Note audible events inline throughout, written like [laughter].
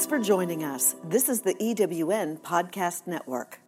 Thanks for joining us. This is the EWN Podcast Network.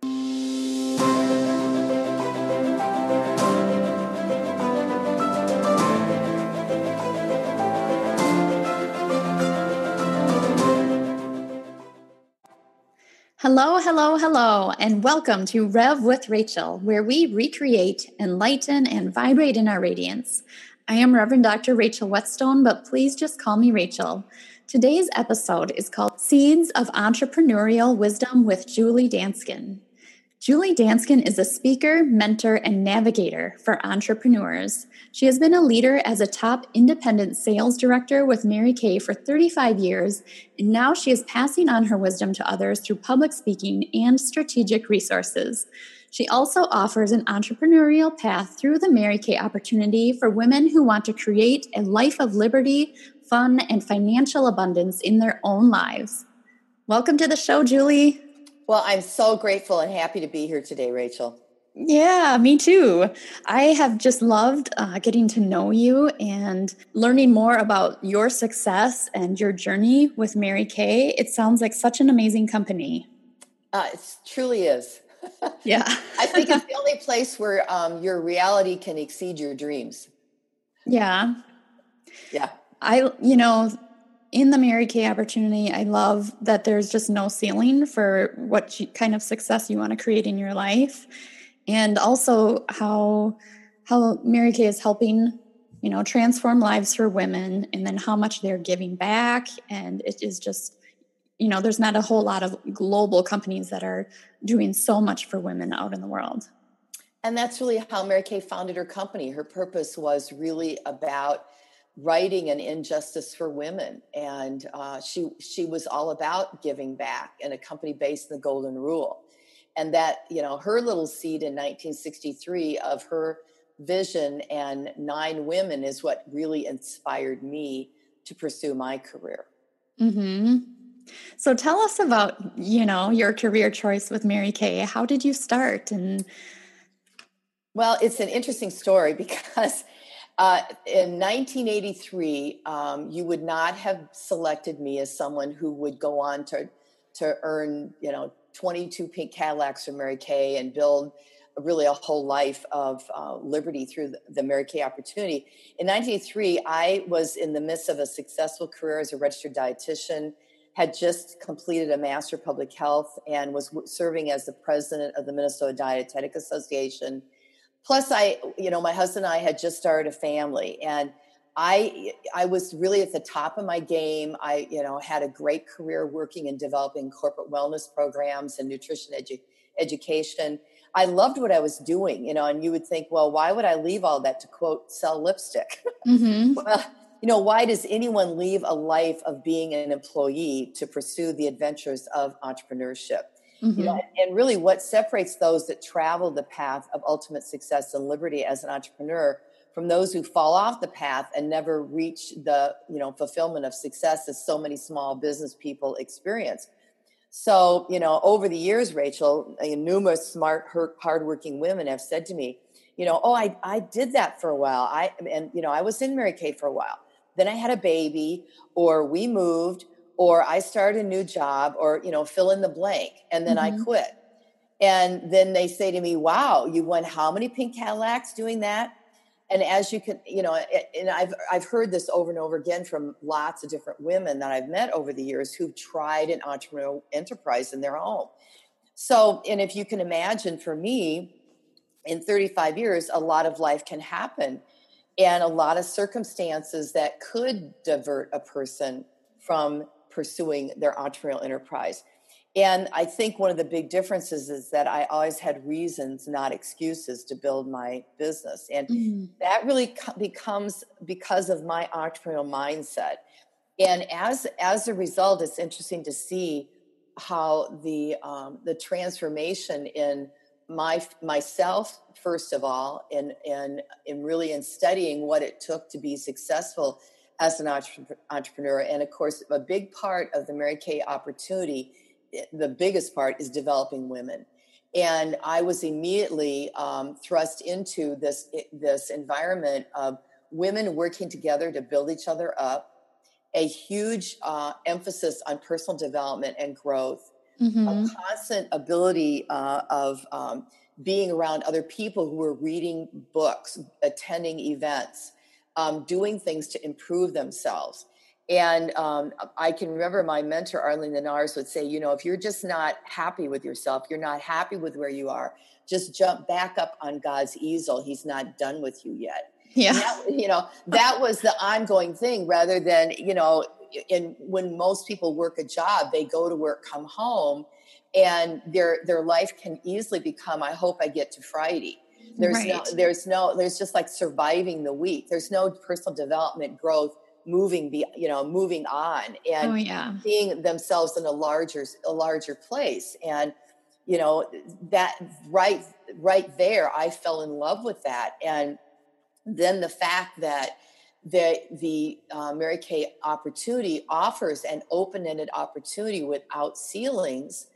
Hello, hello, hello, and welcome to Rev with Rachel, where we recreate, enlighten, and vibrate in our radiance. I am Reverend Dr. Rachel Wetzsteon, but please just call me Rachel. Today's episode is called Seeds of Entrepreneurial Wisdom with Julie Danskin. Julie Danskin is a speaker, mentor, and navigator for entrepreneurs. She has been a leader as a top independent sales director with Mary Kay for 35 years, and now she is passing on her wisdom to others through public speaking and strategic resources. She also offers an entrepreneurial path through the Mary Kay opportunity for women who want to create a life of liberty, fun, and financial abundance in their own lives. Welcome to the show, Julie. Well, I'm so grateful and happy to be here today, Rachel. Yeah, me too. I have just loved uh, getting to know you and learning more about your success and your journey with Mary Kay. It sounds like such an amazing company. Uh, it truly is. [laughs] Yeah. I think it's [laughs] the only place where um, your reality can exceed your dreams. Yeah. Yeah. I, you know, in the Mary Kay opportunity, I love that there's just no ceiling for what kind of success you want to create in your life, and also how how Mary Kay is helping you know transform lives for women, and then how much they're giving back, and it is just you know there's not a whole lot of global companies that are doing so much for women out in the world. And that's really how Mary Kay founded her company. Her purpose was really about writing an injustice for women. And uh, she she was all about giving back and a company based in the golden rule. And that you know her little seed in 1963 of her vision and nine women is what really inspired me to pursue my career. Mm-hmm. so tell us about you know your career choice with mary kay. How did you start? And well it's an interesting story [laughs] because uh, in 1983, um, you would not have selected me as someone who would go on to to earn, you know, 22 pink Cadillacs from Mary Kay and build really a whole life of uh, liberty through the, the Mary Kay opportunity. In 1983, I was in the midst of a successful career as a registered dietitian, had just completed a master of public health, and was serving as the president of the Minnesota Dietetic Association plus i you know my husband and i had just started a family and i i was really at the top of my game. I you know had a great career working and developing corporate wellness programs and nutrition edu- education. I loved what i was doing you know and you would think well why would i leave all that to quote sell lipstick? Mm-hmm. [laughs] well you know why does anyone leave a life of being an employee to pursue the adventures of entrepreneurship Mm-hmm. You know, mm-hmm. and really what separates those that travel the path of ultimate success and liberty as an entrepreneur from those who fall off the path and never reach the you know fulfillment of success as so many small business people experience so you know over the years rachel numerous smart hardworking women have said to me you know oh i, I did that for a while i and you know i was in mary kay for a while then i had a baby or we moved or I start a new job or, you know, fill in the blank and then mm-hmm. I quit. And then they say to me, wow, you won how many pink Cadillacs doing that? And as you can, you know, and I've, I've heard this over and over again from lots of different women that I've met over the years who've tried an entrepreneurial enterprise in their home. So, and if you can imagine for me, in 35 years, a lot of life can happen and a lot of circumstances that could divert a person from pursuing their entrepreneurial enterprise. And I think one of the big differences is that I always had reasons, not excuses, to build my business. And mm-hmm. that really becomes because of my entrepreneurial mindset. And as, as a result, it's interesting to see how the, um, the transformation in my, myself, first of all, and, and, and really in studying what it took to be successful as an entrepreneur. And of course, a big part of the Mary Kay opportunity, eh, the biggest part is developing women. And I was immediately um, thrust into this, eh, this environment of women working together to build each other up a huge uh, emphasis on personal development and growth, mm-hmm. a constant ability uh, of um, being around other people who were reading books, attending events, um, doing things to improve themselves. And um, I can remember my mentor, Arlene Lenars, would say, you know, if you're just not happy with yourself, you're not happy with where you are, just jump back up on God's easel. He's not done with you yet. Yeah. That, you know, that was the ongoing thing rather than, you know, in when most people work a job, they go to work, come home, and their their life can easily become, I hope I get to Friday. There's right. no there's no there's just like surviving the week. There's no personal development growth moving be you know moving on and oh, yeah. seeing themselves in a larger a larger place and you know that right right there i fell in love with that and then the fact that the the uh, Mary Kay opportunity offers an open-ended opportunity without ceilings,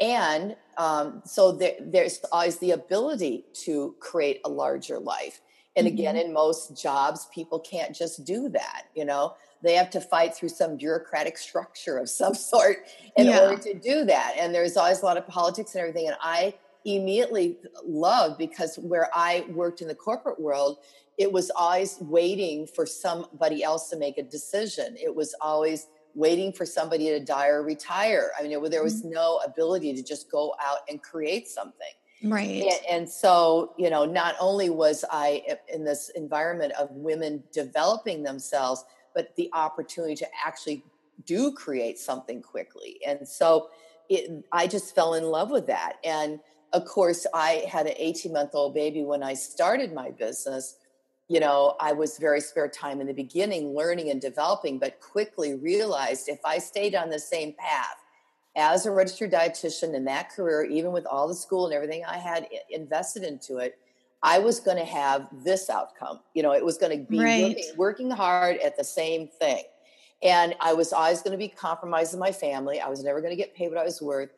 and um, so there, there's always the ability to create a larger life. And again, mm-hmm. in most jobs, people can't just do that. You know, they have to fight through some bureaucratic structure of [laughs] some sort in yeah. order to do that. And there's always a lot of politics and everything. And I immediately loved because where I worked in the corporate world, it was always waiting for somebody else to make a decision. It was always waiting for somebody to die or retire. I mean, it, there was mm-hmm. no ability to just go out and create something. Right. And, and, so, you know, not only was I in this environment of women developing themselves, but the opportunity to actually do create something quickly. And so it, I just fell in love with that. And of course, I had an 18 month old baby when I started my business. You know, I was very spare time in the beginning, learning and developing, but quickly realized if I stayed on the same path, as a registered dietitian in that career, even with all the school and everything I had invested into it, I was going to have this outcome. You know, it was going to be right. working, working hard at the same thing. And I was always going to be compromising my family. I was never going to get paid what I was worth.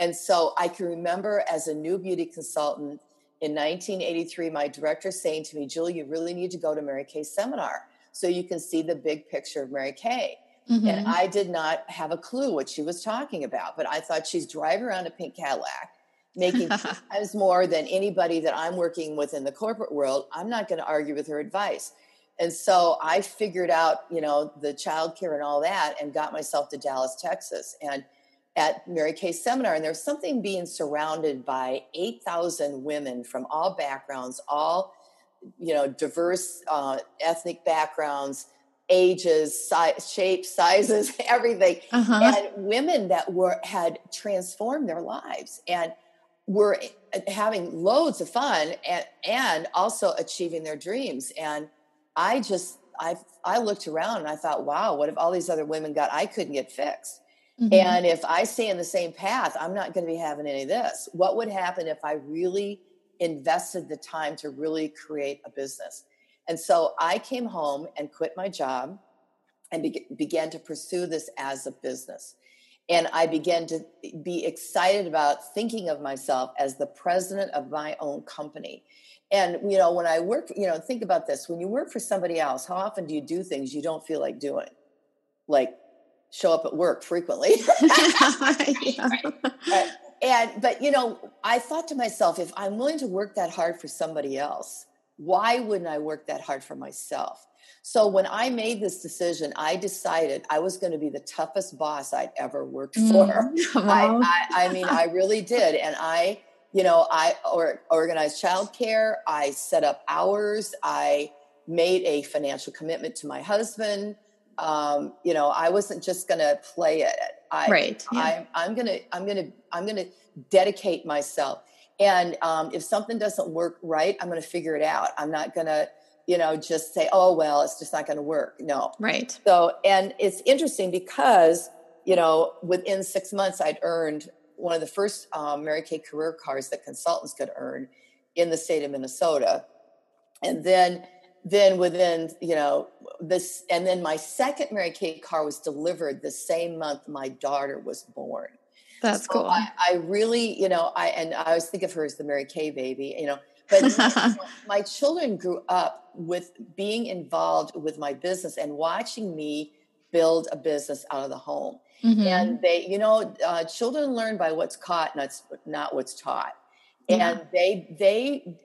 And so I can remember as a new beauty consultant in 1983, my director saying to me, Julie, you really need to go to Mary Kay seminar so you can see the big picture of Mary Kay. Mm-hmm. And I did not have a clue what she was talking about, but I thought she's driving around a pink Cadillac, making [laughs] times more than anybody that I'm working with in the corporate world. I'm not going to argue with her advice. And so I figured out, you know, the childcare and all that and got myself to Dallas, Texas. And at Mary Kay seminar, and there's something being surrounded by 8,000 women from all backgrounds, all, you know, diverse uh, ethnic backgrounds, ages, size, shapes, sizes, [laughs] everything, uh-huh. and women that were had transformed their lives and were eh, having loads of fun and and also achieving their dreams. And I just I I looked around and I thought, wow, what if all these other women got I couldn't get fixed? Mm-hmm. And if I stay in the same path, I'm not going to be having any of this. What would happen if I really invested the time to really create a business? And so I came home and quit my job and be- began to pursue this as a business. And I began to be excited about thinking of myself as the president of my own company. And, you know, when I work, you know, think about this when you work for somebody else, how often do you do things you don't feel like doing? Like show up at work frequently. [laughs] [laughs] yeah. And, but, you know, I thought to myself, if I'm willing to work that hard for somebody else, why wouldn't I work that hard for myself? So when I made this decision, I decided I was going to be the toughest boss I'd ever worked for. [laughs] Mm, wow. I, I, I, mean, I really did. And I, you know, I or, organized childcare. I set up hours. I made a financial commitment to my husband. Um, you know, I wasn't just going to play it. I, right. Yeah. I, I'm going to, I'm going to, I'm going to dedicate myself. And um, if something doesn't work right, I'm going to figure it out. I'm not going to, you know, just say, oh, well, it's just not going to work. No. Right. So, and it's interesting because, you know, within six months, I'd earned one of the first um, Mary Kay career cars that consultants could earn in the state of Minnesota. And then, then within, you know, this, and then my second Mary Kay car was delivered the same month my daughter was born. That's so cool. I, I, really, you know, I and I always think of her as the Mary Kay baby, you know. But [laughs] my children grew up with being involved with my business and watching me build a business out of the home. Mm-hmm. And they, you know, uh, children learn by what's caught, not not what's taught. Yeah. And they they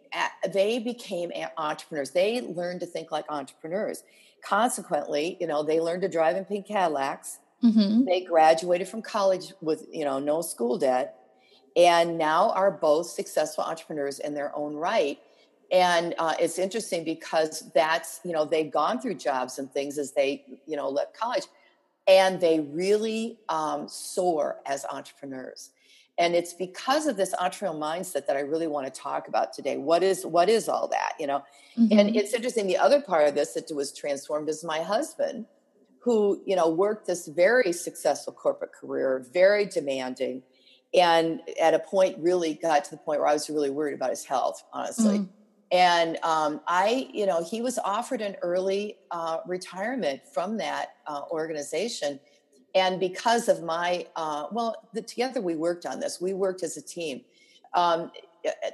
they became entrepreneurs. They learned to think like entrepreneurs. Consequently, you know, they learned to drive in pink Cadillacs. Mm-hmm. They graduated from college with you know no school debt, and now are both successful entrepreneurs in their own right. And uh, it's interesting because that's you know they've gone through jobs and things as they you know left college and they really um, soar as entrepreneurs and it's because of this entrepreneurial mindset that i really want to talk about today what is what is all that you know mm-hmm. and it's interesting the other part of this that was transformed is my husband who you know worked this very successful corporate career very demanding and at a point really got to the point where i was really worried about his health honestly mm-hmm. And um, I, you know, he was offered an early uh, retirement from that uh, organization. And because of my, uh, well, the, together we worked on this, we worked as a team. Um,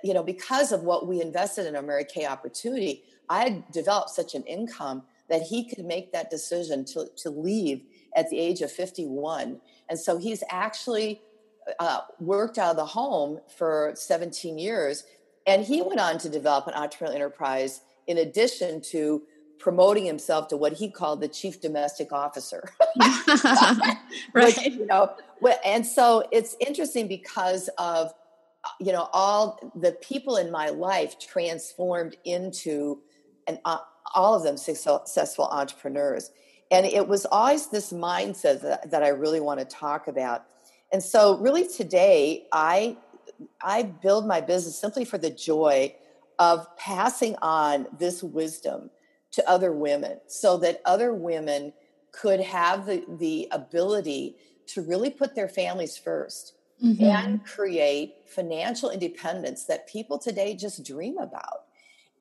you know, because of what we invested in our Mary Kay opportunity, I had developed such an income that he could make that decision to, to leave at the age of 51. And so he's actually uh, worked out of the home for 17 years and he went on to develop an entrepreneurial enterprise in addition to promoting himself to what he called the chief domestic officer. [laughs] [laughs] right. Which, you know, and so it's interesting because of you know all the people in my life transformed into and uh, all of them successful entrepreneurs and it was always this mindset that, that i really want to talk about and so really today i I build my business simply for the joy of passing on this wisdom to other women so that other women could have the, the ability to really put their families 1st mm-hmm. and create financial independence that people today just dream about.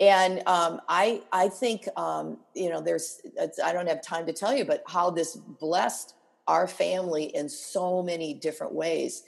And um, I, I think, um, you know, there's, I don't have time to tell you, but how this blessed our family in so many different ways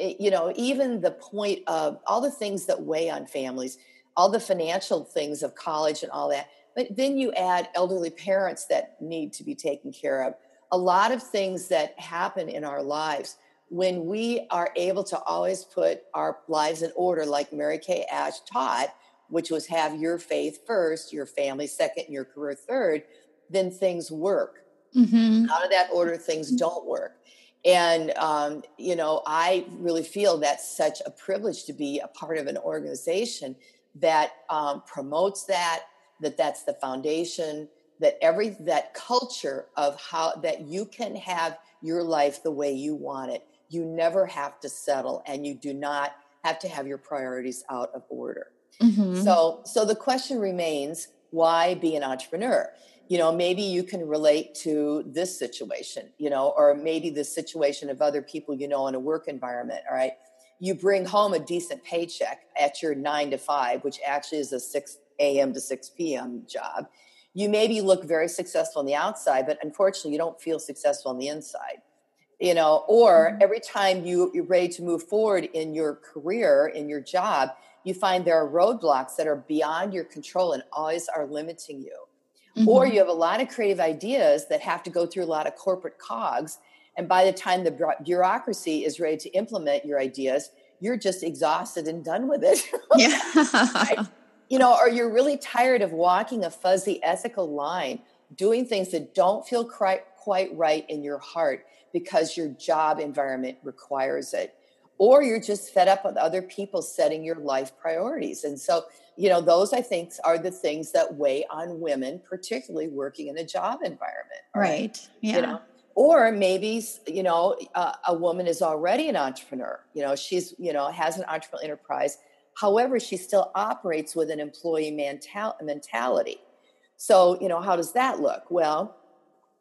you know, even the point of all the things that weigh on families, all the financial things of college and all that. But then you add elderly parents that need to be taken care of. A lot of things that happen in our lives when we are able to always put our lives in order, like Mary Kay Ash taught, which was have your faith first, your family second, and your career third, then things work. Mm-hmm. Out of that order, things don't work. And, um, you know, I really feel that's such a privilege to be a part of an organization that um, promotes that, that that's the foundation, that every, that culture of how, that you can have your life the way you want it. You never have to settle and you do not have to have your priorities out of order. Mm-hmm. So, so the question remains, why be an entrepreneur? you know maybe you can relate to this situation you know or maybe the situation of other people you know in a work environment all right you bring home a decent paycheck at your 9 to 5 which actually is a 6 a.m. to 6 p.m. job you maybe look very successful on the outside but unfortunately you don't feel successful on the inside you know or mm-hmm. every time you, you're ready to move forward in your career in your job you find there are roadblocks that are beyond your control and always are limiting you Mm-hmm. Or you have a lot of creative ideas that have to go through a lot of corporate cogs. And by the time the bureaucracy is ready to implement your ideas, you're just exhausted and done with it. [laughs] Yeah. You know, or you're really tired of walking a fuzzy ethical line, doing things that don't feel quite, right in your heart because your job environment requires it. Or you're just fed up with other people setting your life priorities. And so you know those i think are the things that weigh on women particularly working in a job environment right, right. yeah you know or maybe you know uh, a woman is already an entrepreneur you know she's you know has an entrepreneurial enterprise however she still operates with an employee mental- mentality. So you know how does that look? Well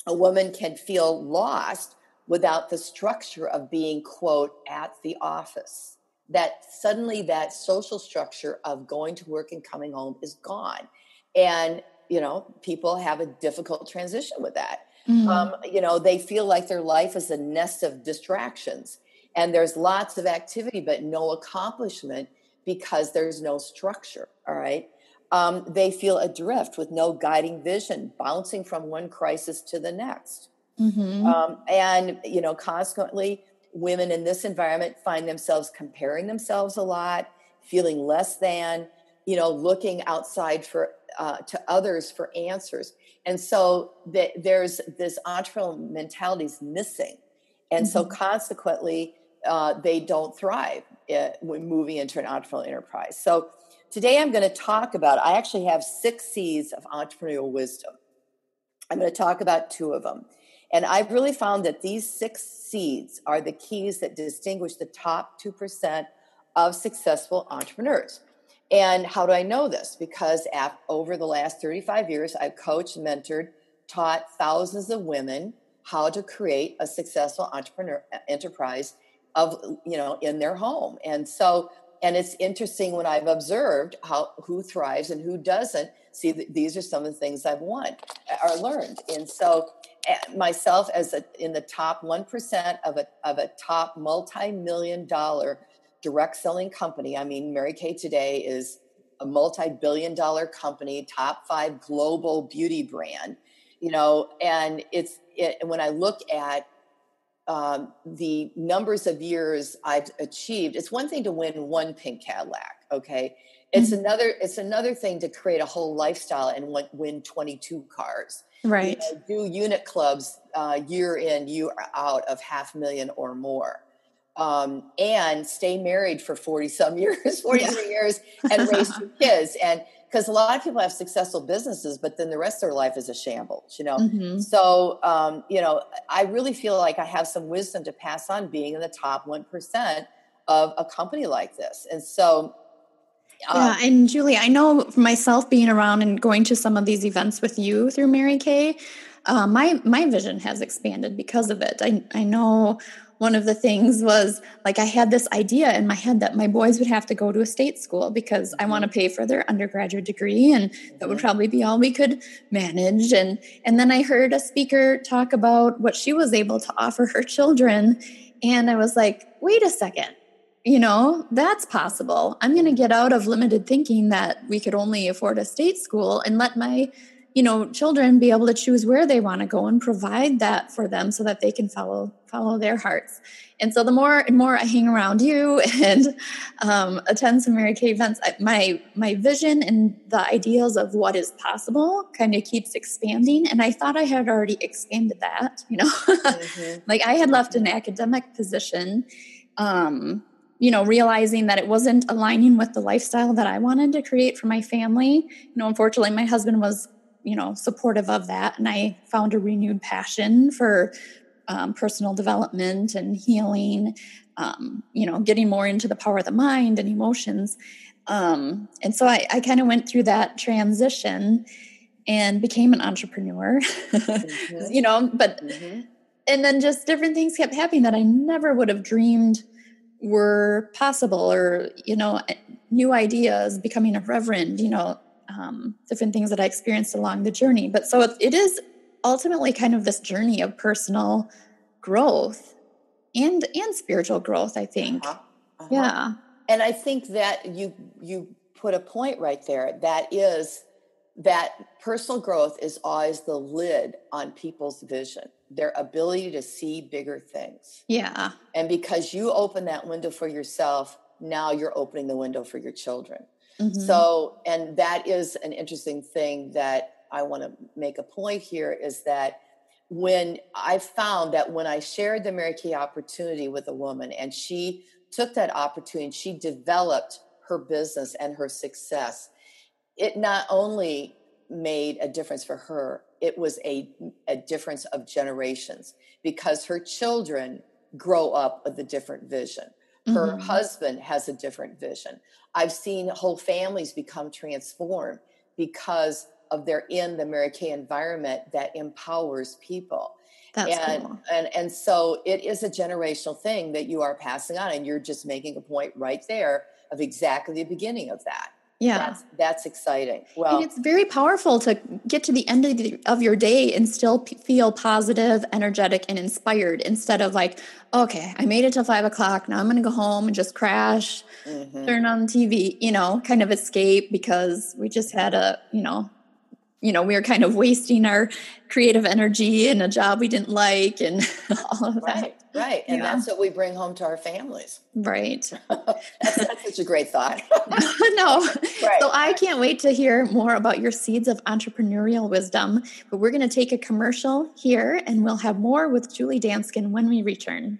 a woman can feel lost without the structure of being quote at the office. That suddenly that social structure of going to work and coming home is gone. And you know people have a difficult transition with that. Mm-hmm. um, you know they feel like their life is a nest of distractions and there's lots of activity but no accomplishment because there's no structure all right um, they feel adrift with no guiding vision bouncing from one crisis to the next Mm-hmm. Um, and, you know, consequently, women in this environment find themselves comparing themselves a lot, feeling less than, you know, looking outside for uh, to others for answers. And so the, there's this entrepreneurial mentality is missing. And mm-hmm. so consequently, uh, they don't thrive uh, when moving into an entrepreneurial enterprise. So today I'm going to talk about, I actually have six C's of entrepreneurial wisdom. I'm going to talk about two of them. And I've really found that these six seeds are the keys that distinguish the top 2% of successful entrepreneurs. And how do I know this? Because over the last 35 years, I've coached, mentored, taught thousands of women how to create a successful entrepreneur enterprise of you know in their home. And so and it's interesting when i've observed how who thrives and who doesn't. See these are some of the things i've won or learned. And so eh, myself as a in the top 1% of a of a top multi-million dollar direct selling company i mean mary kay today is a multi-billion dollar company top 5 global beauty brand you know and it's it, when i look at um, the numbers of years I've achieved. It's one thing to win one pink Cadillac, okay? It's mm-hmm. another. It's another thing to create a whole lifestyle and win twenty two cars. Right. You know, do unit clubs uh, year in year out of half million or more, um, and stay married for forty some [laughs] years, forty yeah. years, and [laughs] raise two kids and because a lot of people have successful businesses, but then the rest of their life is a shambles, you know? Mm-hmm. So, um, you know, I really feel like I have some wisdom to pass on being in the top 1% of a company like this. And so, yeah, um, and Julie, I know myself being around and going to some of these events with you through Mary Kay, uh, my my vision has expanded because of it. I I know one of the things was like I had this idea in my head that my boys would have to go to a state school because I want to mm-hmm. pay for their undergraduate degree and that would mm-hmm. probably be all we could manage and and then I heard a speaker talk about what she was able to offer her children and I was like wait a second you know that's possible i'm going to get out of limited thinking that we could only afford a state school and let my you know children be able to choose where they want to go and provide that for them so that they can follow follow their hearts and so the more and more i hang around you [laughs] and um, attend some mary kay events my my vision and the ideals of what is possible kind of keeps expanding and i thought i had already expanded that you know mm-hmm. [laughs] like i had left an academic position um, you know, realizing that it wasn't aligning with the lifestyle that I wanted to create for my family. You know, unfortunately, my husband was you know supportive of that and i found a renewed passion for um, personal development and healing um, you know getting more into the power of the mind and emotions um, and so i, I kind of went through that transition and became an entrepreneur [laughs] mm-hmm. you know but mm-hmm. and then just different things kept happening that i never would have dreamed were possible or you know new ideas becoming a reverend you know um, different things that I experienced along the journey. But so it, it is ultimately kind of this journey of personal growth and and spiritual growth. I think, uh-huh. Uh-huh. yeah. And I think that you you put a point right there. That is that personal growth is always the lid on people's vision their ability to see bigger things. Yeah. And because you open that window for yourself, now you're opening the window for your children. Mm-hmm. So, and that is an interesting thing that I want to make a point here is that when I found that when I shared the Mary Kay opportunity with a woman and she took that opportunity and she developed her business and her success, it not only made a difference for her, it was a, a difference of generations because her children grow up with a different vision. Her mm-hmm. husband has a different vision. I've seen whole families become transformed because of they're in the Mary Kay environment that empowers people. That's and, cool. and and so it is a generational thing that you are passing on, and you're just making a point right there of exactly the beginning of that. Yeah. That's, that's exciting. Well, and it's very powerful to get to the end of, the, of your day and still p- feel positive, energetic, and inspired instead of like, okay, I made it till five o'clock. Now I'm going to go home and just crash, mm-hmm. turn on TV, you know, kind of escape because we just had a, you know, you know, we were kind of wasting our creative energy in a job we didn't like and [laughs] all of right, that. Right. And yeah. that's what we bring home to our families. Right. [laughs] that's, that's, such a great thought. [laughs] no. Right, so I can't wait to hear more about your seeds of entrepreneurial wisdom. But we're going to take a commercial here and we'll have more with Julie Danskin when we return.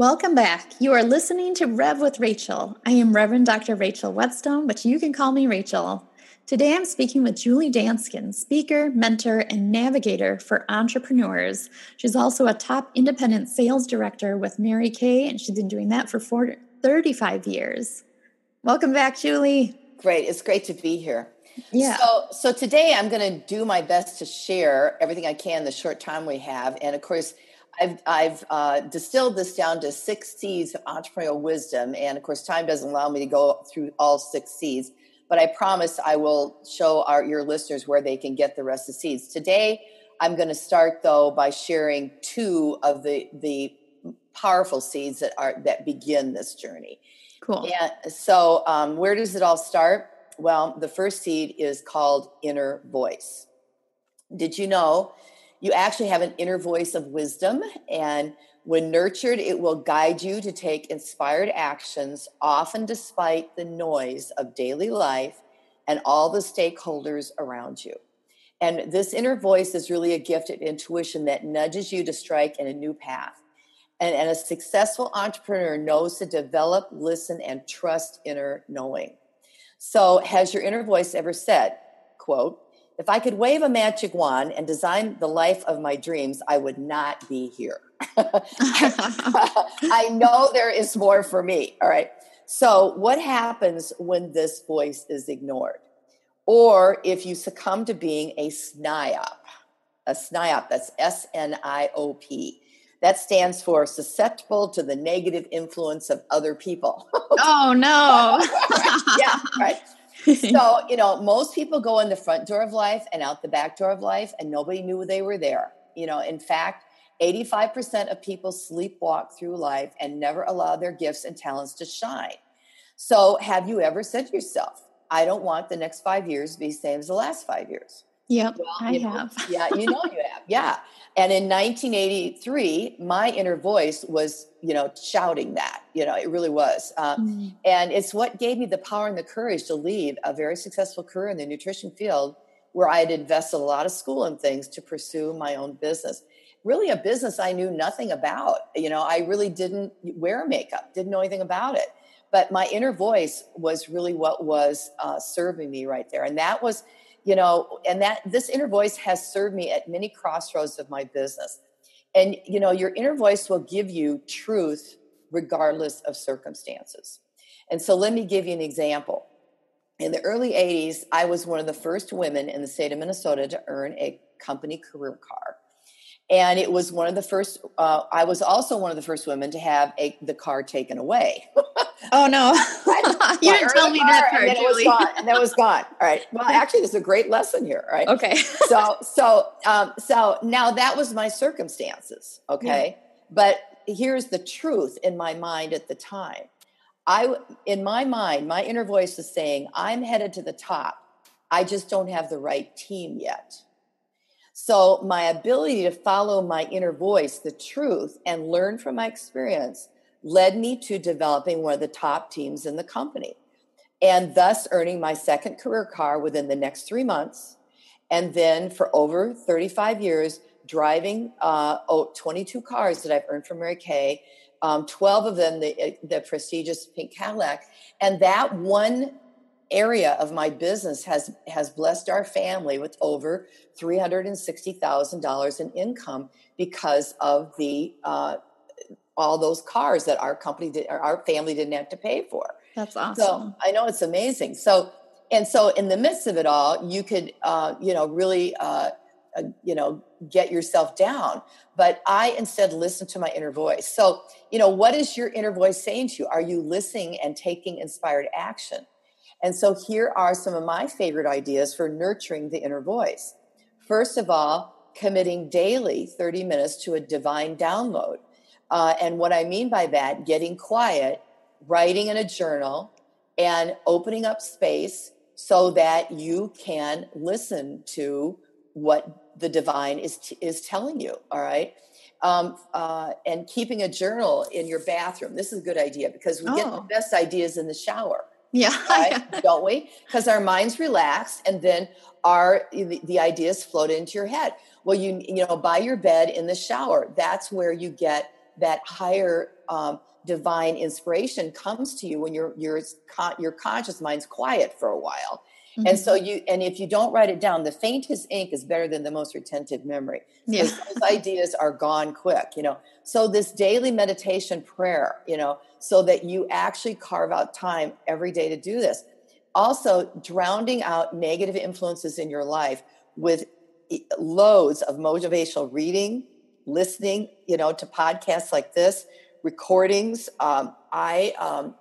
Welcome back. You are listening to Rev with Rachel. I am Reverend Dr. Rachel Wetzsteon, but you can call me Rachel. Today I'm speaking with Julie Danskin, speaker, mentor, and navigator for entrepreneurs. She's also a top independent sales director with Mary Kay, and she's been doing that for 40, 35 years. Welcome back, Julie. Great. It's great to be here. Yeah. So, so today I'm going to do my best to share everything I can the short time we have. And of course, I've, I've uh, distilled this down to six C's of entrepreneurial wisdom. And of course, time doesn't allow me to go through all six C's, but I promise I will show our, your listeners where they can get the rest of the C's. Today, I'm going to start though by sharing two of the, the powerful seeds that are, that begin this journey. Cool. And so, um, where does it all start? Well, the first seed is called inner voice. Did you know you actually have an inner voice of wisdom. And when nurtured, it will guide you to take inspired actions, often despite the noise of daily life and all the stakeholders around you. And this inner voice is really a gift of intuition that nudges you to strike in a new path. And, and a successful entrepreneur knows to develop, listen, and trust inner knowing. So, has your inner voice ever said, quote, if I could wave a magic wand and design the life of my dreams, I would not be here. [laughs] I know there is more for me. All right. So, what happens when this voice is ignored? Or if you succumb to being a SNIOP, a SNIOP, that's S N I O P. That stands for susceptible to the negative influence of other people. oh, no. [laughs] yeah, right. [laughs] so, you know, most people go in the front door of life and out the back door of life, and nobody knew they were there. You know, in fact, 85% of people sleepwalk through life and never allow their gifts and talents to shine. So, have you ever said to yourself, I don't want the next five years to be the same as the last five years? Yep, well, I know, have. [laughs] yeah, you know you have. Yeah. And in 1983, my inner voice was, you know, shouting that. You know, it really was. Uh, mm. And it's what gave me the power and the courage to leave a very successful career in the nutrition field where I had invested a lot of school and things to pursue my own business. Really, a business I knew nothing about. You know, I really didn't wear makeup, didn't know anything about it. But my inner voice was really what was uh, serving me right there. And that was you know and that this inner voice has served me at many crossroads of my business. And you know your inner voice will give you truth regardless of circumstances. And so let me give you an example. In the early 80s i was one of the first women in the state of minnesota to earn a company career car. And it was one of the first uh, i was also one of the first women to have a, the car taken away [laughs] oh no. [laughs] You didn't tell me that part and then Julie. it was gone. And then it was gone. All right. [laughs] Well actually there's a great lesson here right? Okay. [laughs] So so um, so now that was my circumstances okay? Yeah. but here's the truth in my mind at the time. I in my mind my inner voice is saying i'm headed to the top. I just don't have the right team yet. So, my ability to follow my inner voice, the truth, and learn from my experience led me to developing one of the top teams in the company and thus earning my second career car within the next three months. And then for over 35 years, driving uh, oh, 22 cars that I've earned from Mary Kay, um, 12 of them the, the prestigious pink Cadillac. And that one area of my business has has blessed our family with over three hundred and sixty thousand dollars in income because of the uh, all those cars that our company did, our family didn't have to pay for. That's awesome. So I know it's amazing. So and so in the midst of it all, you could, uh, you know, really, uh, uh, you know, get yourself down. But I instead listen to my inner voice. So, you know, what is your inner voice saying to you? Are you listening and taking inspired action? And so here are some of my favorite ideas for nurturing the inner voice. First of all, committing daily 30 minutes to a divine download. Uh, and what I mean by that, getting quiet, writing in a journal, and opening up space so that you can listen to what the divine is t- is telling you. All right. Um, uh, and keeping a journal in your bathroom. This is a good idea because we oh. get the oh. best ideas in the shower. Yeah, [laughs] right? don't we? Because our minds relax, and then our the, the, ideas float into your head. Well, you you know, by your bed in the shower, that's where you get that higher um, divine inspiration comes to you when your your your conscious mind's quiet for a while mm-hmm. and so you and if you don't write it down the faintest ink is better than the most retentive memory yeah. those ideas are gone quick you know so this daily meditation prayer you know so that you actually carve out time every day to do this also drowning out negative influences in your life with loads of motivational reading listening you know to podcasts like this recordings. Um, I um,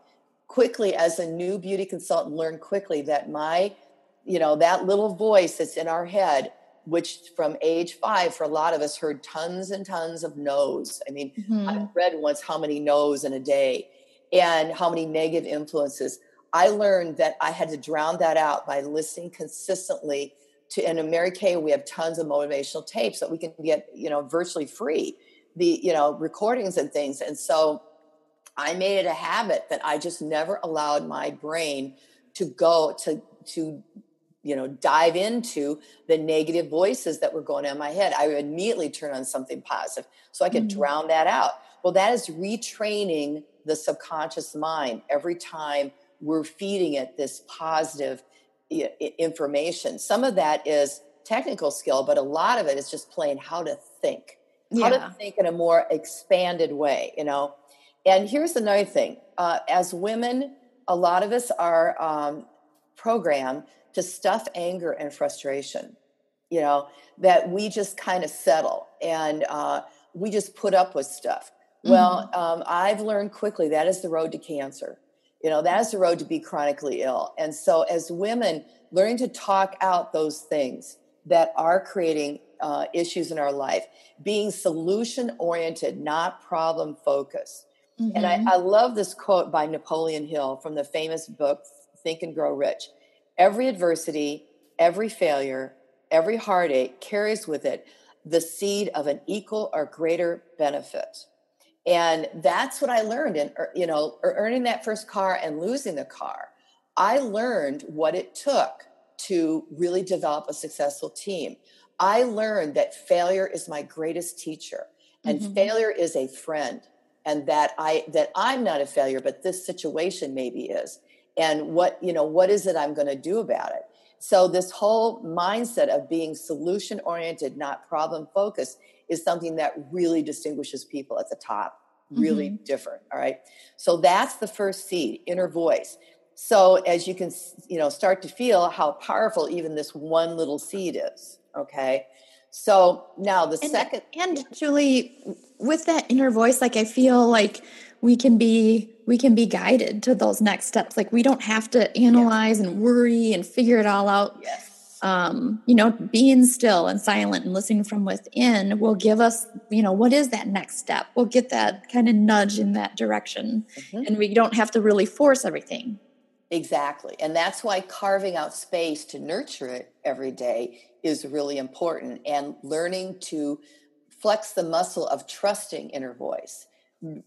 quickly, as a new beauty consultant, learned quickly that my, you know, that little voice that's in our head, which from age five, for a lot of us, heard tons and tons of no's. I mean, mm-hmm. I read once how many no's in a day and how many negative influences. I learned that I had to drown that out by listening consistently to, and in Mary Kay, we have tons of motivational tapes that we can get, you know, virtually free the you know recordings and things. And so i made it a habit that i just never allowed my brain to go to to you know dive into the negative voices that were going on in my head. I would immediately turn on something positive so i could mm-hmm. drown that out. Well that is retraining the subconscious mind every time we're feeding it this positive information some of that is technical skill but a lot of it is just playing how to think yeah. how to think in a more expanded way, you know. And here's another thing: uh, as women, a lot of us are um, programmed to stuff anger and frustration. You know that we just kind of settle and uh, we just put up with stuff. Mm-hmm. Well, um, I've learned quickly that is the road to cancer. You know, that is the road to be chronically ill. And so, as women, learning to talk out those things that are creating uh, issues in our life, being solution oriented, not problem focused. Mm-hmm. And I, mm-hmm. I love this quote by Napoleon Hill from the famous book, Think and Grow Rich. Every adversity, every failure, every heartache carries with it the seed of an equal or greater benefit. And that's what I learned in, er, you know, earning that first car and losing the car. I learned what it took to really develop a successful team. I learned that failure is my greatest teacher and mm-hmm. failure is a friend and that I that I'm not a failure but this situation maybe is and what you know what is it I'm going to do about it. So this whole mindset of being solution oriented not problem focused is something that really distinguishes people at the top really mm-hmm. different all right so that's the first seed inner voice so as you can you know start to feel how powerful even this one little seed is Okay. So now the and, second. And Julie, with that inner voice, like I feel like we can be we can be guided to those next steps like we don't have to analyze and worry and figure it all out yes um you know being still and silent and listening from within will give us you know what is that next step? We'll get that kind of nudge in that direction. Mm-hmm. and we don't have to really force everything. Exactly. And that's why carving out space to nurture it every day is really important and learning to flex the muscle of trusting inner voice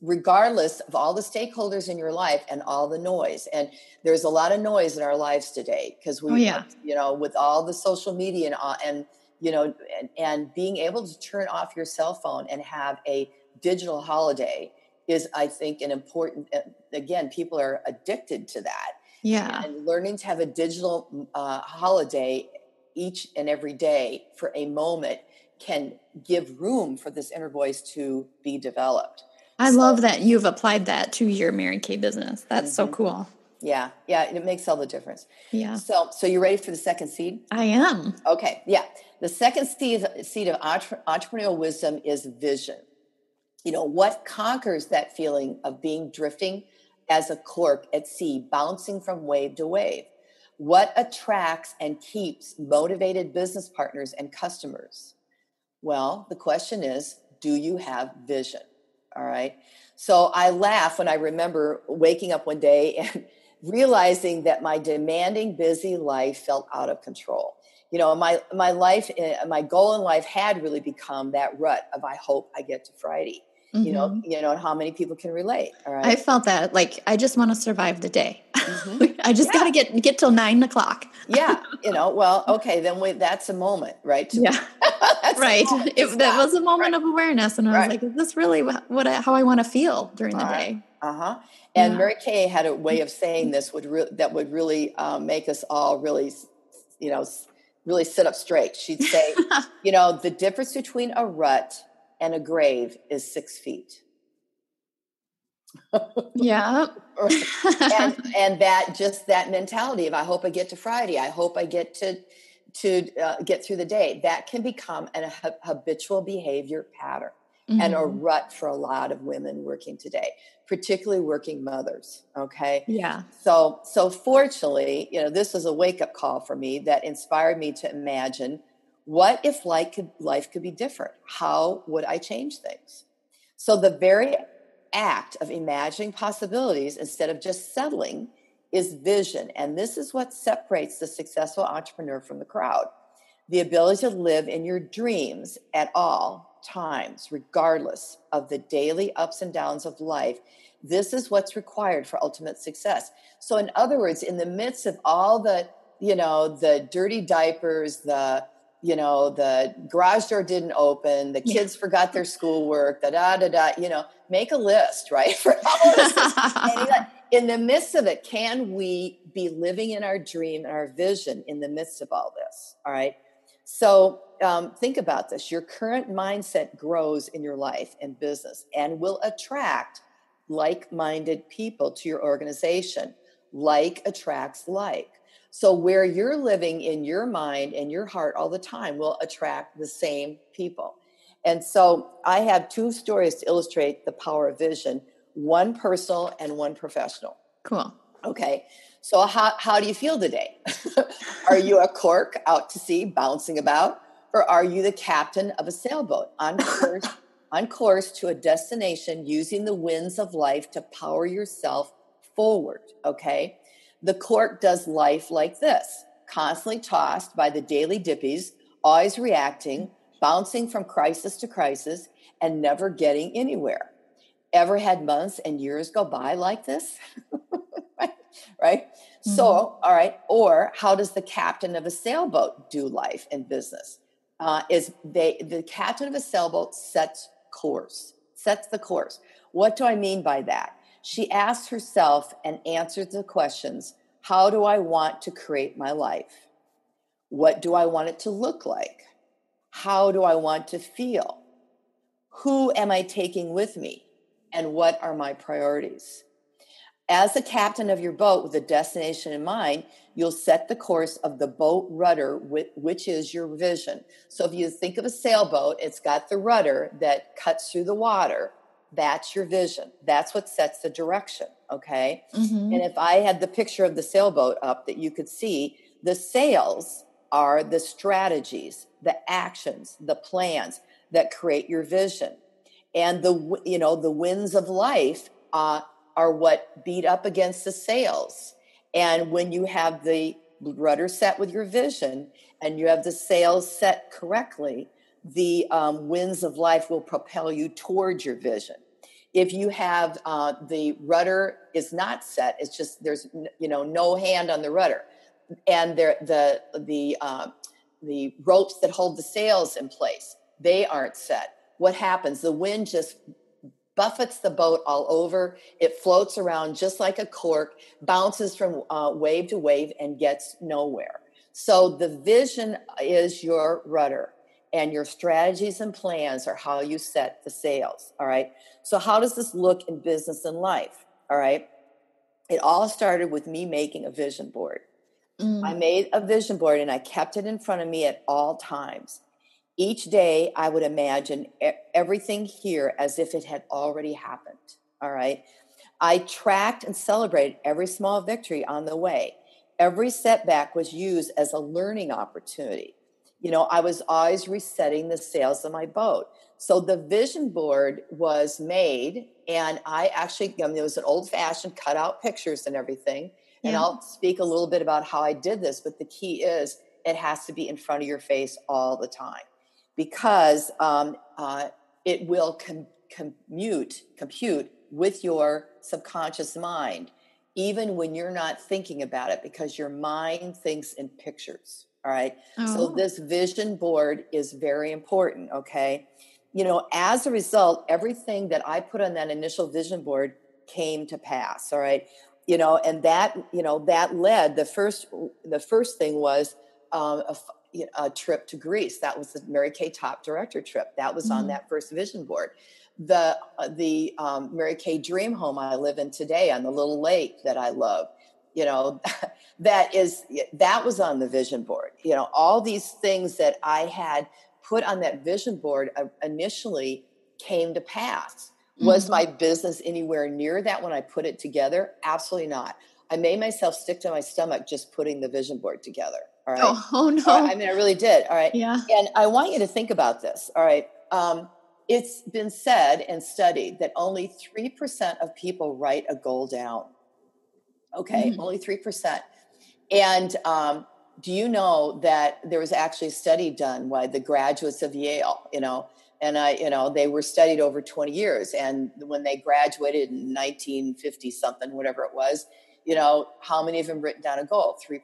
regardless of all the stakeholders in your life and all the noise and there's a lot of noise in our lives today because we oh, yeah. you know with all the social media and, uh, and you know and, and being able to turn off your cell phone and have a digital holiday is i think an important uh, again people are addicted to that yeah and learning to have a digital uh, holiday each and every day for a moment can give room for this inner voice to be developed. I so, love that you've applied that to your Mary Kay business. That's mm-hmm. so cool. Yeah, yeah, it makes all the difference. Yeah. So, so you're ready for the second seed? I am. Okay, yeah. The second seed, seed of entre- entrepreneurial wisdom is vision. You know, what conquers that feeling of being drifting as a cork at sea, bouncing from wave to wave? What attracts and keeps motivated business partners and customers? Well, the question is do you have vision? All right. So I laugh when I remember waking up one day [laughs] and realizing that my demanding, busy life felt out of control. You know, my my life, eh, my goal in life had really become that rut of I hope I get to Friday. Mm-hmm. You know, mm-hmm. you know, how many people can relate. All right. I felt that like I just want to survive the day. Mm-hmm. [laughs] I just yeah. got to get get till nine o'clock. yeah, you know. [laughs] Well, okay, then we, that's a moment, right? To, yeah, [laughs] right. If that was a moment right. of awareness, and I was like, "Is this really what I, how I want to feel during the day?" Uh huh. And yeah. Mary Kay had a way of saying this would re- that would really um, make us all really, you know, really sit up straight. She'd say, you know, the difference between a rut and a grave is six feet. yeah. [laughs] and, and that just that mentality of I hope I get to Friday. I hope I get to to uh, get through the day. That can become an habitual behavior pattern mm-hmm. and a mm-hmm. rut for a lot of women working today, particularly working mothers. Okay. Yeah. So, so fortunately, you know, this was a wake up call for me that inspired me to imagine what if life could, life could be different? How would I change things? So the very act of imagining possibilities instead of just settling is vision. And this is what separates the successful entrepreneur from the crowd the ability to live in your dreams at all times, regardless of the daily ups and downs of life. This is what's required for ultimate success. So, in other words, in the midst of all the, you know, the dirty diapers, the, you know, the garage door didn't open, the kids yeah. forgot their schoolwork, da da da da, you know, make a list, right? [laughs] For all this. in the midst of it, can we be living in our dream and our vision in the midst of all this? All right. So um, think about this your current mindset grows in your life and business and will attract like minded people to your organization. Like attracts like. So, where you're living in your mind and your heart all the time will attract the same people. And so, I have two stories to illustrate the power of vision one personal and one professional. Cool. Okay. So, how, how do you feel today? [laughs] are you a cork out to sea bouncing about? Or are you the captain of a sailboat on course, [laughs] on course to a destination using the winds of life to power yourself forward? Okay. The cork does life like this constantly tossed by the daily dippies, always reacting, bouncing from crisis to crisis, and never getting anywhere. Ever had months and years go by like this? [laughs] right? Mm-hmm. So, all right. Or how does the captain of a sailboat do life and business? Uh, is they the captain of a sailboat sets course, sets the course. What do I mean by that? She asks herself and answers the questions: How do I want to create my life? What do I want it to look like? How do I want to feel? Who am I taking with me? And what are my priorities? As the captain of your boat with a destination in mind, you'll set the course of the boat rudder, which is your vision. So if you think of a sailboat, it's got the rudder that cuts through the water. That's your vision. That's what sets the direction. Okay. Mm-hmm. And if I had the picture of the sailboat up that you could see, the sails are the strategies, the actions, the plans that create your vision. And the, you know, the winds of life uh, are what beat up against the sails. And when you have the rudder set with your vision and you have the sails set correctly, the um, winds of life will propel you towards your vision. If you have uh, the rudder is not set, it's just there's you know no hand on the rudder, and there the the uh, the ropes that hold the sails in place they aren't set. What happens? The wind just buffets the boat all over. It floats around just like a cork, bounces from uh, wave to wave, and gets nowhere. So the vision is your rudder, and your strategies and plans are how you set the sails. All right. So, how does this look in business and life? All right. it all started with me making a vision board. Mm. I made a vision board and I kept it in front of me at all times. Each day, I would imagine everything here as if it had already happened. All right. I tracked and celebrated every small victory on the way. Every setback was used as a learning opportunity. You know, I was always resetting the sails of my boat. So the vision board was made, and I actually, I mean, it was an old fashioned cutout pictures and everything. Yeah. And I'll speak a little bit about how I did this, but the key is it has to be in front of your face all the time because um, uh, it will com- commute, compute with your subconscious mind, even when you're not thinking about it, because your mind thinks in pictures. All right. Oh. So this vision board is very important. Okay you know, as a result, everything that I put on that initial vision board came to pass. All right. You know, and that, you know, that led the first, the first thing was um, a, a, trip to Greece. That was the Mary Kay Top Director trip. That was mm-hmm. on that first vision board. The, uh, the um, Mary Kay Dream Home I live in today on the little lake that I love you know [laughs] that is that was on the vision board you know all these things that i had put on that vision board uh, initially came to pass. Mm-hmm. Was my business anywhere near that when I put it together? Absolutely not. I made myself stick to my stomach just putting the vision board together. All right. Oh, [laughs] oh no. Right, I mean, I really did. All right. Yeah. And I want you to think about this. All right. Um, it's been said and studied that only 3% of people write a goal down. Okay. Mm-hmm. Only 3%. And um, do you know that there was actually a study done by the graduates of Yale, you know, and I, you know, they were studied over 20 years. And when they graduated in 1950 something, whatever it was, you know, how many of them written down a goal? 3%.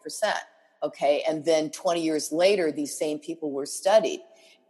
Okay. And then 20 years later, these same people were studied.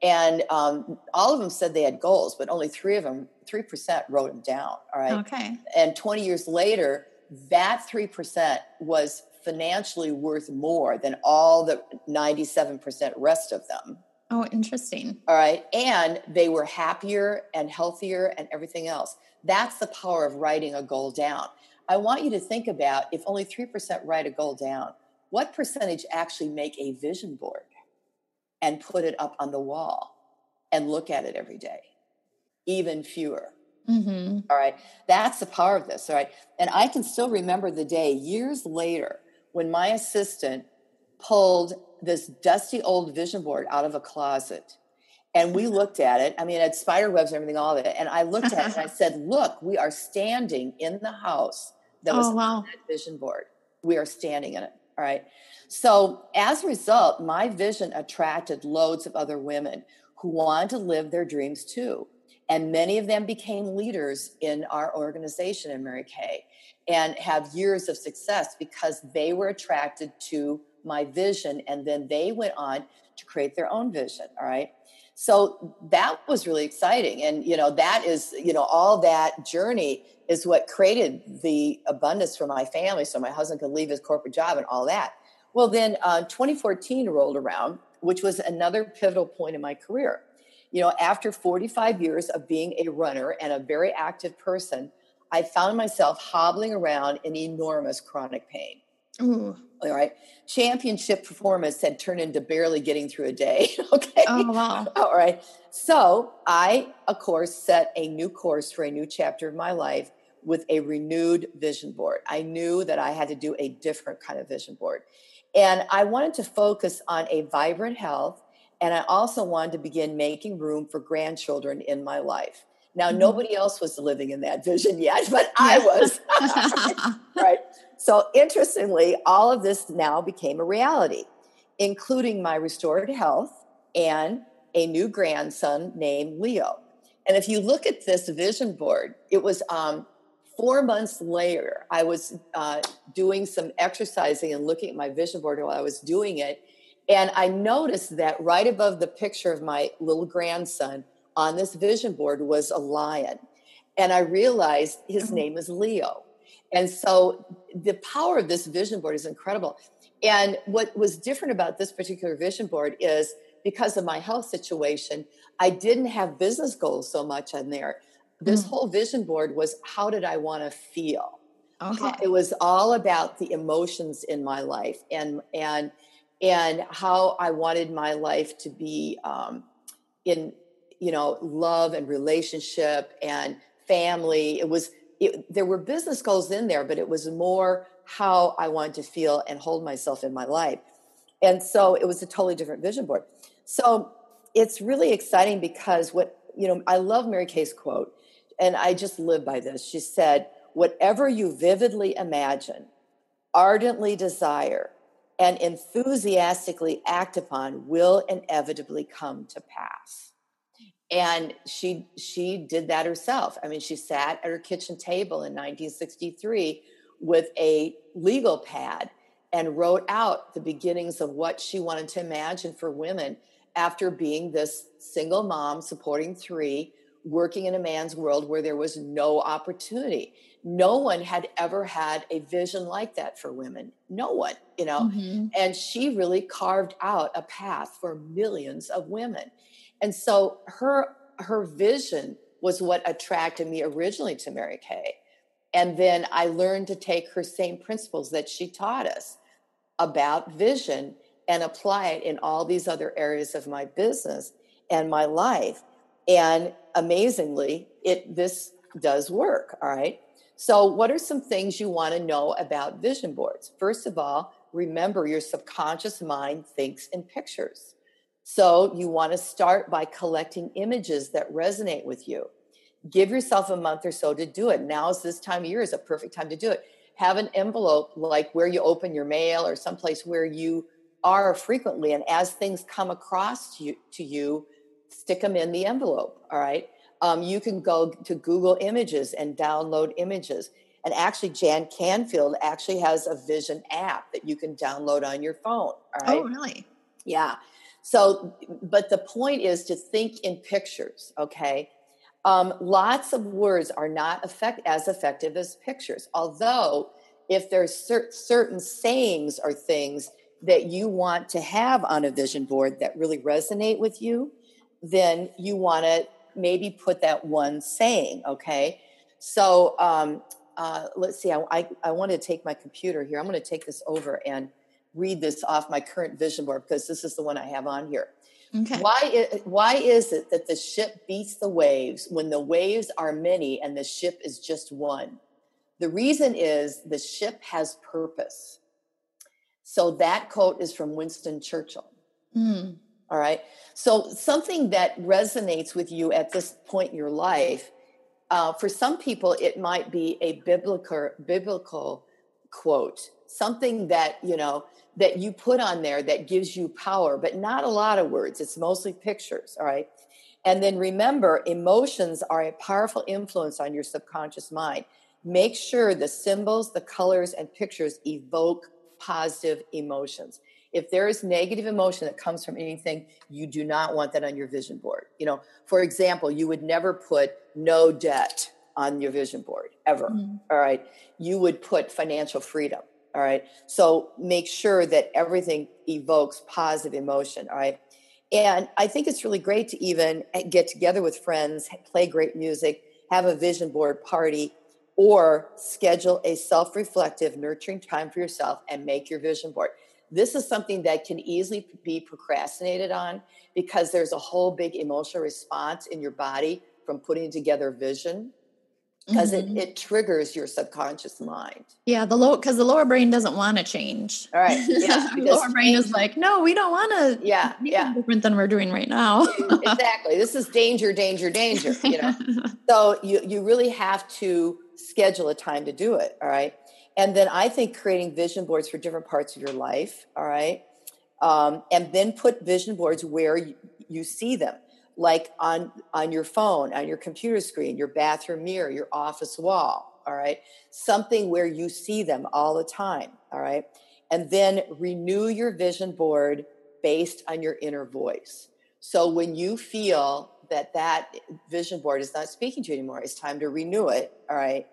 And um, all of them said they had goals, but only three of them, 3% wrote them down. All right. Okay. And 20 years later, that 3% was financially worth more than all the 97% rest of them. Oh, interesting. All right. And they were happier and healthier and everything else. That's the power of writing a goal down. I want you to think about if only 3% write a goal down, what percentage actually make a vision board and put it up on the wall and look at it every day? Even fewer. Mm-hmm. All right. That's the power of this. All right. And I can still remember the day years later when my assistant pulled this dusty old vision board out of a closet and we [laughs] looked at it. I mean, it had spider webs and everything, all of it. And I looked at it and I said, [laughs] Look, we are standing in the house that was oh, wow. on that vision board. We are standing in it. All right. So as a result, my vision attracted loads of other women who wanted to live their dreams too. And many of them became leaders in our organization in Mary Kay and have years of success because they were attracted to my vision and then they went on to create their own vision all right? So that was really exciting. And you know that is you know all that journey is what created the abundance for my family so my husband could leave his corporate job and all that. Well then uh, 2014 rolled around which was another pivotal point in my career you know after 45 years of being a runner and a very active person I found myself hobbling around in enormous chronic pain. Ooh. All right. Championship performance had turned into barely getting through a day. [laughs] okay. Oh, wow. All right. So I, of course, set a new course for a new chapter of my life with a renewed vision board. I knew that I had to do a different kind of vision board. And I wanted to focus on a vibrant health. And I also wanted to begin making room for grandchildren in my life. Now, mm-hmm. nobody else was living in that vision [laughs] yet, but I was. [laughs] [laughs] right. So, interestingly, all of this now became a reality, including my restored health and a new grandson named Leo. And if you look at this vision board, it was um, four months later. I was uh, doing some exercising and looking at my vision board while I was doing it. And I noticed that right above the picture of my little grandson on this vision board was a lion. And I realized his mm-hmm. name is Leo. And so the power of this vision board is incredible. And what was different about this particular vision board is because of my health situation, I didn't have business goals so much on there. This mm. whole vision board was how did I want to feel? Okay. It was all about the emotions in my life and and and how I wanted my life to be um, in you know love and relationship and family. It was it, there were business goals in there, but it was more how I wanted to feel and hold myself in my life. And so it was a totally different vision board. So it's really exciting because what you know, I love Mary Kay's quote, and I just live by this. She said, Whatever you vividly imagine, ardently desire, and enthusiastically act upon will inevitably come to pass. And she she did that herself. I mean, she sat at her kitchen table in 1963 with a legal pad and wrote out the beginnings of what she wanted to imagine for women after being this single mom supporting three working in a man's world where there was no opportunity. No one had ever had a vision like that for women. No one you know? Mm-hmm. and she really carved out a path for millions of women. And so her her vision was what attracted me originally to mary kay. And then i learned to take her same principles that she taught us about vision and apply it in all these other areas of my business and my life and amazingly it this does work all right? So what are some things you want to know about vision boards? First of all remember your subconscious mind thinks in pictures. So you want to start by collecting images that resonate with you. Give yourself a month or so to do it. Now is this time of year is a perfect time to do it. Have an envelope like where you open your mail or someplace where you are frequently and as things come across to you, to you stick them in the envelope all right? Um, you can go to google images and download images. And actually Jack Canfield actually has a vision app that you can download on your phone all right? oh really? Yeah. So but the point is to think in pictures okay? Um, lots of words are not effect, as effective as pictures. Although if there's cer- certain sayings or things that you want to have on a vision board that really resonate with you, then you want to maybe put that one saying, okay? So um, uh, let's see, I, I, I want to take my computer here. I'm going to take this over and read this off my current vision board because this is the one I have on here. Okay. Why, is, why is it that the ship beats the waves when the waves are many and the ship is just one? The reason is the ship has purpose. So that quote is from Winston Churchill. Mm. All right. So something that resonates with you at this point in your life, uh, for some people, it might be a biblical biblical quote, something that you know that you put on there that gives you power, but not a lot of words. It's mostly pictures. All right. And then remember, emotions are a powerful influence on your subconscious mind. Make sure the symbols, the colors, and pictures evoke positive emotions. If there is negative emotion that comes from anything, you do not want that on your vision board. You know, for example, you would never put no debt on your vision board ever. Mm-hmm. All right. You would put financial freedom. All right. So make sure that everything evokes positive emotion. All right. And I think it's really great to even get together with friends, play great music, have a vision board party, or schedule a self reflective, nurturing time for yourself and make your vision board. This is something that can easily be procrastinated on because there's a whole big emotional response in your body from putting together vision because mm-hmm. it, it triggers your subconscious mind. Yeah, the low because the lower brain doesn't want to change. All right. [laughs] Yeah. the lower brain is like, no, we don't want to yeah, yeah. different than we're doing right now. [laughs] exactly. This is danger, danger, danger. You know. [laughs] so you you really have to schedule a time to do it. All right. And then I think creating vision boards for different parts of your life. All right. Um, and then put vision boards where you, you see them like on on your phone on your computer screen your bathroom mirror your office wall all right something where you see them all the time all right and then renew your vision board based on your inner voice so when you feel that that vision board is not speaking to you anymore. It's time to renew it. All right.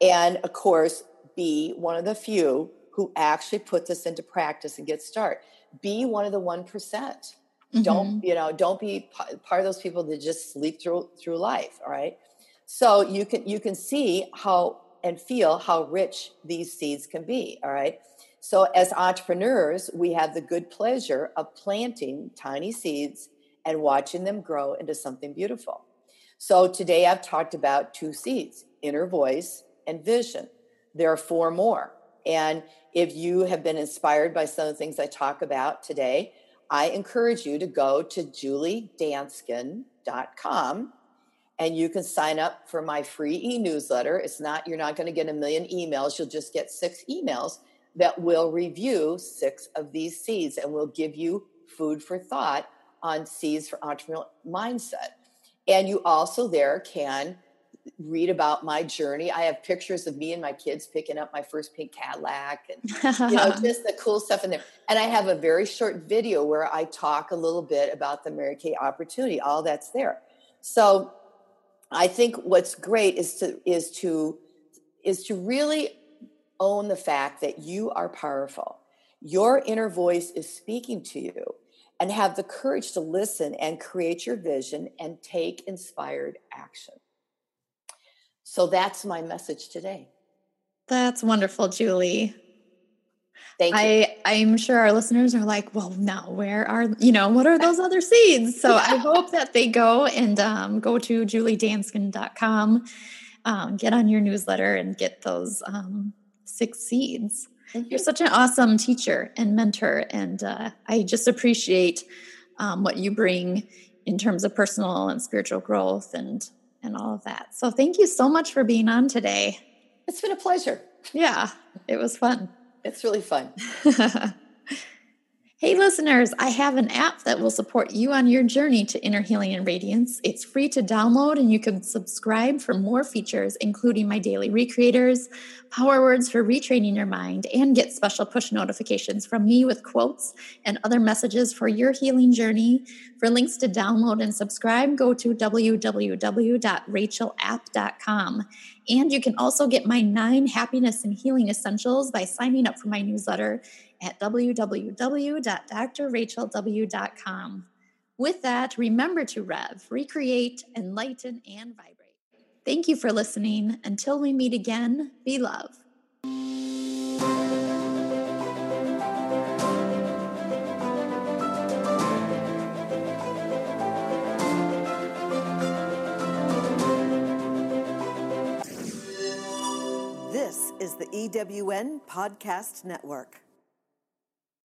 And of course, be one of the few who actually put this into practice and get started. Be one of the 1%. percent mm hmm Don't, you know, don't be part of those people that just sleep through through life. All right. So you can you can see how and feel how rich these seeds can be. All right. So, as entrepreneurs, we have the good pleasure of planting tiny seeds and watching them grow into something beautiful. So, today I've talked about two seeds inner voice and vision. There are four more. And if you have been inspired by some of the things I talk about today, I encourage you to go to juliedanskin.com and you can sign up for my free e-newsletter. It's not you're not going to get a million emails, you'll just get 6 emails that will review 6 of these seeds and will give you food for thought on seeds for entrepreneurial mindset. And you also there can read about my journey. I have pictures of me and my kids picking up my first pink Cadillac and you know [laughs] just the cool stuff in there. And I have a very short video where I talk a little bit about the Mary Kay opportunity. All that's there. So I think what's great is to is to is to really own the fact that you are powerful. Your inner voice is speaking to you and have the courage to listen and create your vision and take inspired action. So that's my message today. That's wonderful, Julie. Thank you. I, I'm sure our listeners are like, well, now where are, you know, what are those other seeds? So [laughs] I hope that they go and um, go to juliedanskin.com, um, get on your newsletter and get those um, six seeds. Mm-hmm. You're such an awesome teacher and mentor. And uh, I just appreciate um, what you bring in terms of personal and spiritual growth and and all of that. So thank you so much for being on today. It's been a pleasure. Yeah, it was fun. It's really fun. [laughs] Hey, listeners, I have an app that will support you on your journey to inner healing and radiance. It's free to download, and you can subscribe for more features, including my daily recreators, power words for retraining your mind, and get special push notifications from me with quotes and other messages for your healing journey. For links to download and subscribe, go to www.rachelapp.com. And you can also get my nine happiness and healing essentials by signing up for my newsletter at www.drrachelw.com. With that, remember to rev, recreate, enlighten, and vibrate. Thank you for listening. Until we meet again, be love. This is the EWN Podcast Network.